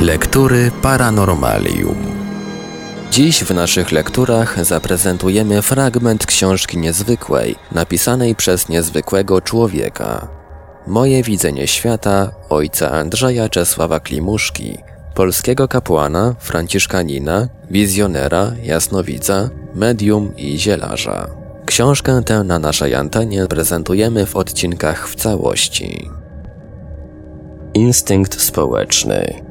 Lektury Paranormalium. Dziś w naszych lekturach zaprezentujemy fragment książki niezwykłej, napisanej przez niezwykłego człowieka. Moje widzenie świata ojca Andrzeja Czesława Klimuszki, polskiego kapłana, franciszkanina, wizjonera, jasnowidza, medium i zielarza. Książkę tę na naszej antenie prezentujemy w odcinkach w całości. Instynkt społeczny.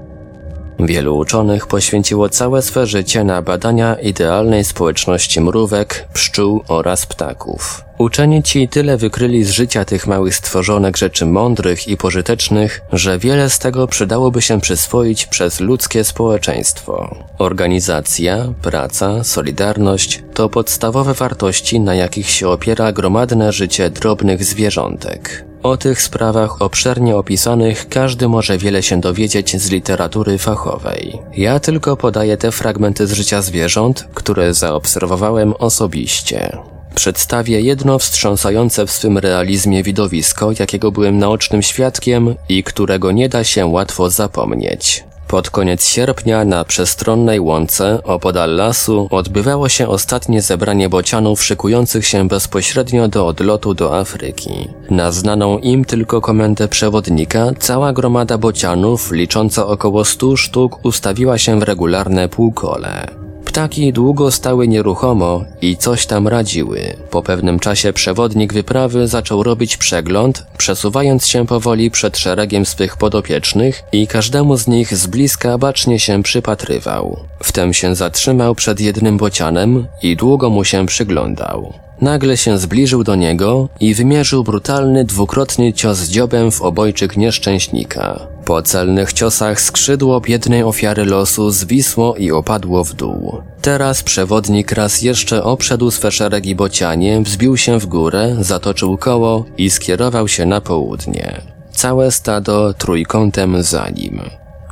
Wielu uczonych poświęciło całe swe życie na badania idealnej społeczności mrówek, pszczół oraz ptaków. Uczeni ci tyle wykryli z życia tych małych stworzonek rzeczy mądrych i pożytecznych, że wiele z tego przydałoby się przyswoić przez ludzkie społeczeństwo. Organizacja, praca, solidarność to podstawowe wartości, na jakich się opiera gromadne życie drobnych zwierzątek. O tych sprawach obszernie opisanych każdy może wiele się dowiedzieć z literatury fachowej. Ja tylko podaję te fragmenty z życia zwierząt, które zaobserwowałem osobiście. Przedstawię jedno wstrząsające w swym realizmie widowisko, jakiego byłem naocznym świadkiem i którego nie da się łatwo zapomnieć. Pod koniec sierpnia na przestronnej łące opodal lasu odbywało się ostatnie zebranie bocianów szykujących się bezpośrednio do odlotu do Afryki. Na znaną im tylko komendę przewodnika cała gromada bocianów, licząca około stu sztuk, ustawiła się w regularne półkole. Ptaki długo stały nieruchomo i coś tam radziły. Po pewnym czasie przewodnik wyprawy zaczął robić przegląd, przesuwając się powoli przed szeregiem swych podopiecznych i każdemu z nich z bliska bacznie się przypatrywał. Wtem się zatrzymał przed jednym bocianem i długo mu się przyglądał. Nagle się zbliżył do niego i wymierzył brutalny dwukrotny cios dziobem w obojczyk nieszczęśnika. Po celnych ciosach skrzydło biednej ofiary losu zwisło i opadło w dół. Teraz przewodnik raz jeszcze oprzedł swe szeregi bocianie, wzbił się w górę, zatoczył koło i skierował się na południe. Całe stado trójkątem za nim.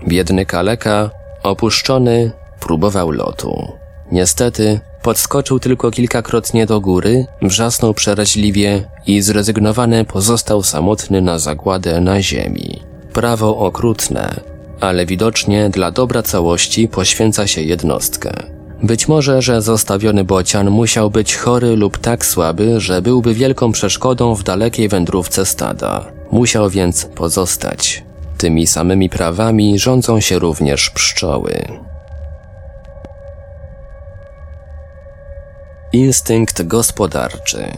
Biedny kaleka, opuszczony, próbował lotu. Niestety, podskoczył tylko kilkakrotnie do góry, wrzasnął przeraźliwie i zrezygnowany pozostał samotny na zagładę na ziemi. Prawo okrutne, ale widocznie dla dobra całości poświęca się jednostkę. Być może, że zostawiony bocian musiał być chory lub tak słaby, że byłby wielką przeszkodą w dalekiej wędrówce stada. Musiał więc pozostać. Tymi samymi prawami rządzą się również pszczoły. Instynkt gospodarczy.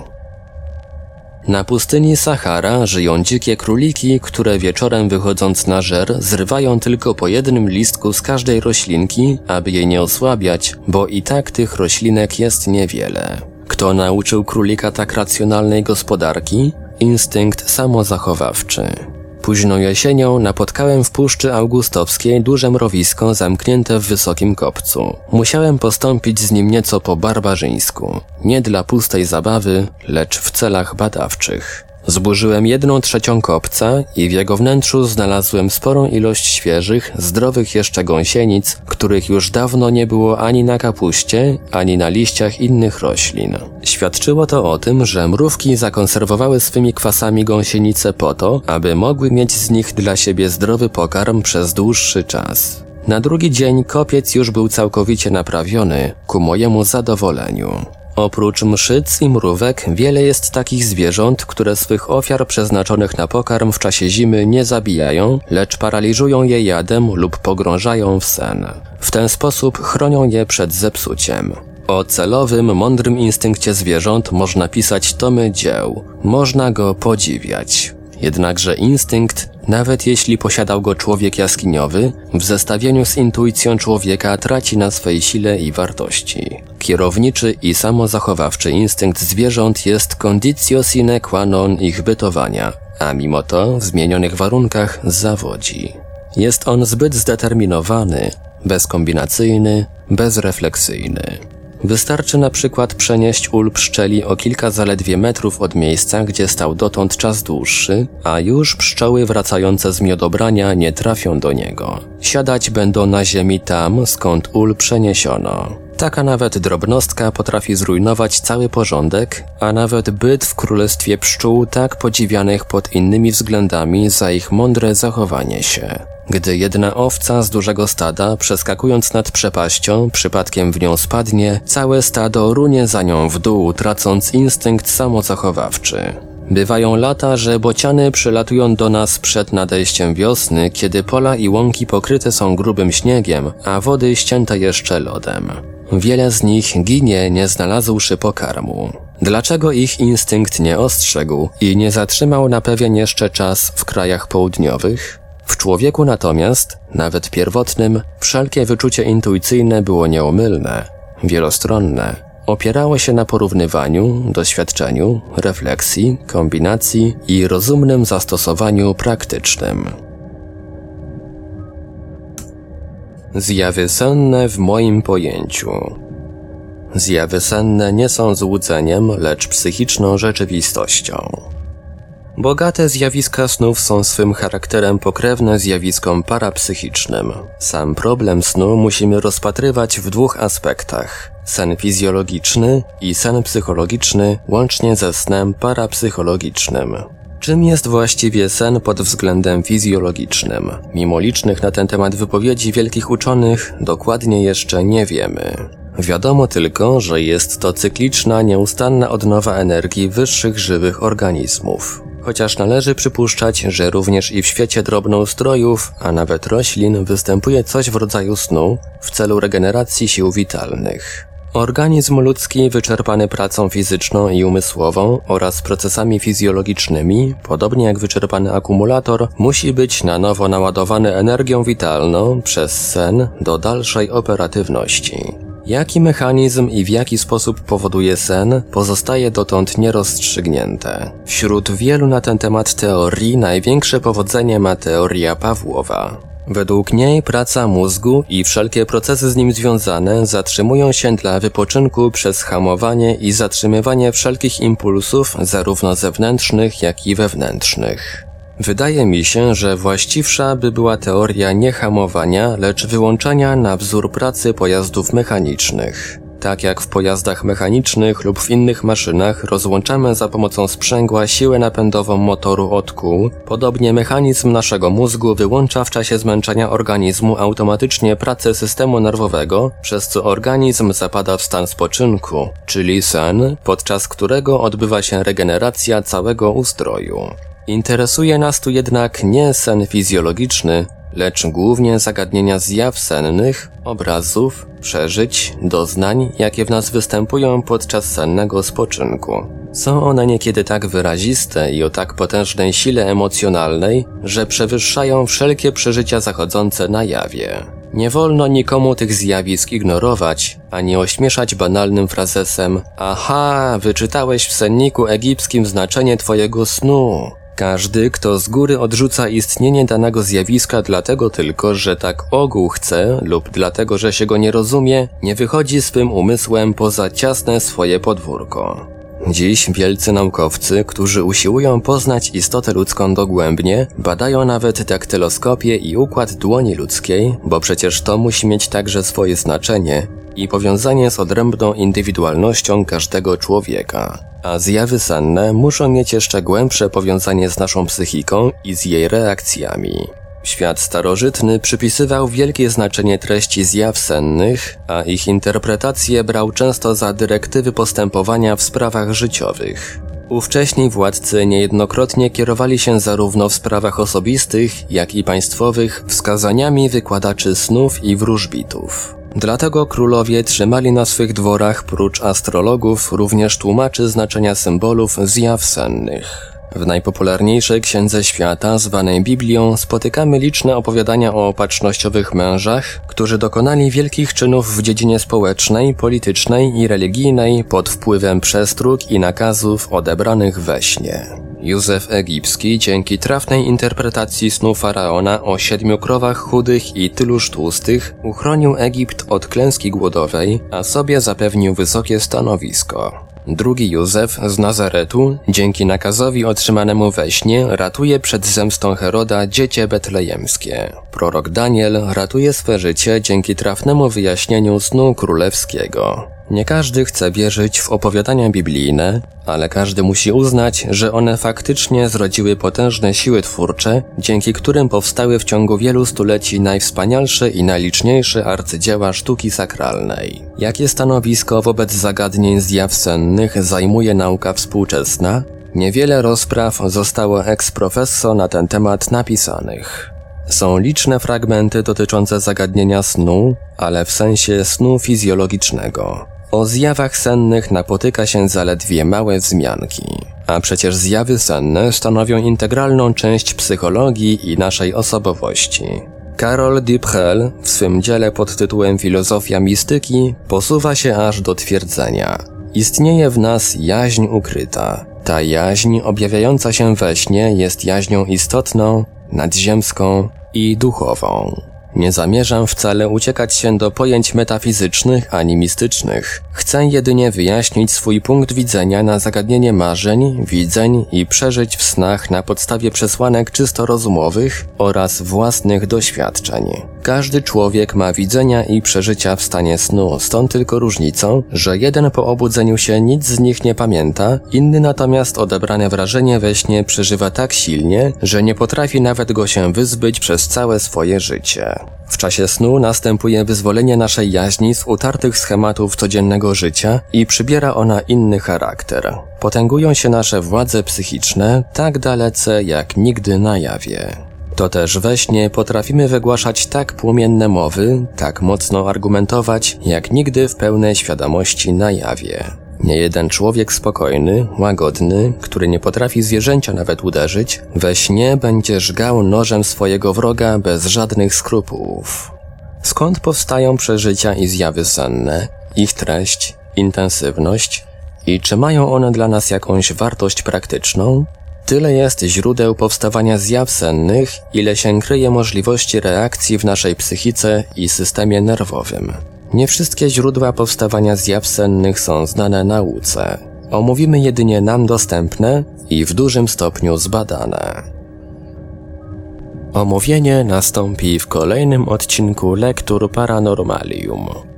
Na pustyni Sahara żyją dzikie króliki, które wieczorem wychodząc na żer zrywają tylko po jednym listku z każdej roślinki, aby jej nie osłabiać, bo i tak tych roślinek jest niewiele. Kto nauczył królika tak racjonalnej gospodarki? Instynkt samozachowawczy. Późną jesienią napotkałem w Puszczy Augustowskiej duże mrowisko zamknięte w wysokim kopcu. Musiałem postąpić z nim nieco po barbarzyńsku. Nie dla pustej zabawy, lecz w celach badawczych. Zburzyłem jedną trzecią kopca i w jego wnętrzu znalazłem sporą ilość świeżych, zdrowych jeszcze gąsienic, których już dawno nie było ani na kapuście, ani na liściach innych roślin. Świadczyło to o tym, że mrówki zakonserwowały swymi kwasami gąsienice po to, aby mogły mieć z nich dla siebie zdrowy pokarm przez dłuższy czas. Na drugi dzień kopiec już był całkowicie naprawiony, ku mojemu zadowoleniu. Oprócz mszyc i mrówek, wiele jest takich zwierząt, które swych ofiar przeznaczonych na pokarm w czasie zimy nie zabijają, lecz paraliżują je jadem lub pogrążają w sen. W ten sposób chronią je przed zepsuciem. O celowym, mądrym instynkcie zwierząt można pisać tomy dzieł. Można go podziwiać. Jednakże instynkt, nawet jeśli posiadał go człowiek jaskiniowy, w zestawieniu z intuicją człowieka traci na swej sile i wartości. Kierowniczy i samozachowawczy instynkt zwierząt jest conditio sine qua non ich bytowania, a mimo to w zmienionych warunkach zawodzi. Jest on zbyt zdeterminowany, bezkombinacyjny, bezrefleksyjny. Wystarczy na przykład przenieść ul pszczeli o kilka zaledwie metrów od miejsca, gdzie stał dotąd czas dłuższy, a już pszczoły wracające z miodobrania nie trafią do niego. Siadać będą na ziemi tam, skąd ul przeniesiono. Taka nawet drobnostka potrafi zrujnować cały porządek, a nawet byt w królestwie pszczół tak podziwianych pod innymi względami za ich mądre zachowanie się. Gdy jedna owca z dużego stada, przeskakując nad przepaścią, przypadkiem w nią spadnie, całe stado runie za nią w dół, tracąc instynkt samozachowawczy. Bywają lata, że bociany przylatują do nas przed nadejściem wiosny, kiedy pola i łąki pokryte są grubym śniegiem, a wody ścięte jeszcze lodem. Wiele z nich ginie, nie znalazłszy pokarmu. Dlaczego ich instynkt nie ostrzegł i nie zatrzymał na pewien jeszcze czas w krajach południowych? W człowieku natomiast, nawet pierwotnym, wszelkie wyczucie intuicyjne było nieomylne, wielostronne. Opierało się na porównywaniu, doświadczeniu, refleksji, kombinacji i rozumnym zastosowaniu praktycznym. Zjawy senne w moim pojęciu. Zjawy senne nie są złudzeniem, lecz psychiczną rzeczywistością. Bogate zjawiska snów są swym charakterem pokrewne zjawiskom parapsychicznym. Sam problem snu musimy rozpatrywać w dwóch aspektach. Sen fizjologiczny i sen psychologiczny łącznie ze snem parapsychologicznym. Czym jest właściwie sen pod względem fizjologicznym? Mimo licznych na ten temat wypowiedzi wielkich uczonych, dokładnie jeszcze nie wiemy. Wiadomo tylko, że jest to cykliczna, nieustanna odnowa energii wyższych żywych organizmów. Chociaż należy przypuszczać, że również i w świecie drobnoustrojów, a nawet roślin występuje coś w rodzaju snu w celu regeneracji sił witalnych. Organizm ludzki wyczerpany pracą fizyczną i umysłową oraz procesami fizjologicznymi, podobnie jak wyczerpany akumulator, musi być na nowo naładowany energią witalną przez sen do dalszej operatywności. Jaki mechanizm i w jaki sposób powoduje sen, pozostaje dotąd nierozstrzygnięte. Wśród wielu na ten temat teorii największe powodzenie ma teoria Pawłowa. Według niej praca mózgu i wszelkie procesy z nim związane zatrzymują się dla wypoczynku przez hamowanie i zatrzymywanie wszelkich impulsów, zarówno zewnętrznych, jak i wewnętrznych. Wydaje mi się, że właściwsza by była teoria nie hamowania, lecz wyłączania na wzór pracy pojazdów mechanicznych. Tak jak w pojazdach mechanicznych lub w innych maszynach rozłączamy za pomocą sprzęgła siłę napędową motoru od kół, podobnie mechanizm naszego mózgu wyłącza w czasie zmęczenia organizmu automatycznie pracę systemu nerwowego, przez co organizm zapada w stan spoczynku, czyli sen, podczas którego odbywa się regeneracja całego ustroju. Interesuje nas tu jednak nie sen fizjologiczny, lecz głównie zagadnienia zjaw sennych, obrazów, przeżyć, doznań, jakie w nas występują podczas sennego spoczynku. Są one niekiedy tak wyraziste i o tak potężnej sile emocjonalnej, że przewyższają wszelkie przeżycia zachodzące na jawie. Nie wolno nikomu tych zjawisk ignorować, ani ośmieszać banalnym frazesem Aha, wyczytałeś w senniku egipskim znaczenie twojego snu. Każdy, kto z góry odrzuca istnienie danego zjawiska dlatego tylko, że tak ogół chce lub dlatego, że się go nie rozumie, nie wychodzi swym umysłem poza ciasne swoje podwórko. Dziś wielcy naukowcy, którzy usiłują poznać istotę ludzką dogłębnie, badają nawet daktyloskopię i układ dłoni ludzkiej, bo przecież to musi mieć także swoje znaczenie i powiązanie z odrębną indywidualnością każdego człowieka. A zjawy senne muszą mieć jeszcze głębsze powiązanie z naszą psychiką i z jej reakcjami. Świat starożytny przypisywał wielkie znaczenie treści zjaw sennych, a ich interpretację brał często za dyrektywy postępowania w sprawach życiowych. Ówcześni władcy niejednokrotnie kierowali się zarówno w sprawach osobistych, jak i państwowych wskazaniami wykładaczy snów i wróżbitów. Dlatego królowie trzymali na swych dworach prócz astrologów również tłumaczy znaczenia symbolów zjaw sennych. W najpopularniejszej księdze świata, zwanej Biblią, spotykamy liczne opowiadania o opatrznościowych mężach, którzy dokonali wielkich czynów w dziedzinie społecznej, politycznej i religijnej pod wpływem przestróg i nakazów odebranych we śnie. Józef Egipski dzięki trafnej interpretacji snu faraona o siedmiu krowach chudych i tyluż tłustych uchronił Egipt od klęski głodowej, a sobie zapewnił wysokie stanowisko. Drugi Józef z Nazaretu, dzięki nakazowi otrzymanemu we śnie, ratuje przed zemstą Heroda dziecię betlejemskie. Prorok Daniel ratuje swe życie dzięki trafnemu wyjaśnieniu snu królewskiego. Nie każdy chce wierzyć w opowiadania biblijne, ale każdy musi uznać, że one faktycznie zrodziły potężne siły twórcze, dzięki którym powstały w ciągu wielu stuleci najwspanialsze i najliczniejsze arcydzieła sztuki sakralnej. Jakie stanowisko wobec zagadnień zjaw sennych zajmuje nauka współczesna? Niewiele rozpraw zostało ex professo na ten temat napisanych. Są liczne fragmenty dotyczące zagadnienia snu, ale w sensie snu fizjologicznego. O zjawach sennych napotyka się zaledwie małe wzmianki. A przecież zjawy senne stanowią integralną część psychologii i naszej osobowości. Karol Dubrel w swym dziele pod tytułem Filozofia mistyki posuwa się aż do twierdzenia. Istnieje w nas jaźń ukryta. Ta jaźń objawiająca się we śnie jest jaźnią istotną, nadziemską i duchową. Nie zamierzam wcale uciekać się do pojęć metafizycznych ani mistycznych. Chcę jedynie wyjaśnić swój punkt widzenia na zagadnienie marzeń, widzeń i przeżyć w snach na podstawie przesłanek czysto rozumowych oraz własnych doświadczeń. Każdy człowiek ma widzenia i przeżycia w stanie snu, stąd tylko różnicą, że jeden po obudzeniu się nic z nich nie pamięta, inny natomiast odebrane wrażenie we śnie przeżywa tak silnie, że nie potrafi nawet go się wyzbyć przez całe swoje życie. W czasie snu następuje wyzwolenie naszej jaźni z utartych schematów codziennego życia i przybiera ona inny charakter. Potęgują się nasze władze psychiczne tak dalece jak nigdy na jawie. To też we śnie potrafimy wygłaszać tak płomienne mowy, tak mocno argumentować, jak nigdy w pełnej świadomości na jawie. Nie jeden człowiek spokojny, łagodny, który nie potrafi zwierzęcia nawet uderzyć, we śnie będzie żgał nożem swojego wroga bez żadnych skrupułów. Skąd powstają przeżycia i zjawy senne, ich treść, intensywność i czy mają one dla nas jakąś wartość praktyczną? Tyle jest źródeł powstawania zjaw sennych, ile się kryje możliwości reakcji w naszej psychice i systemie nerwowym. Nie wszystkie źródła powstawania zjaw sennych są znane nauce. Omówimy jedynie nam dostępne i w dużym stopniu zbadane. Omówienie nastąpi w kolejnym odcinku Lektur Paranormalium.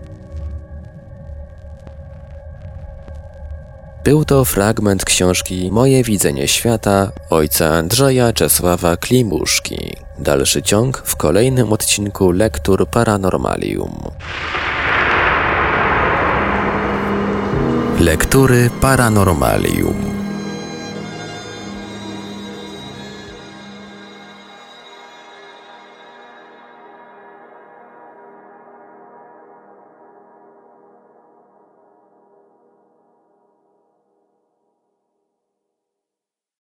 Był to fragment książki Moje widzenie świata ojca Andrzeja Czesława Klimuszki. Dalszy ciąg w kolejnym odcinku Lektur Paranormalium. Lektury Paranormalium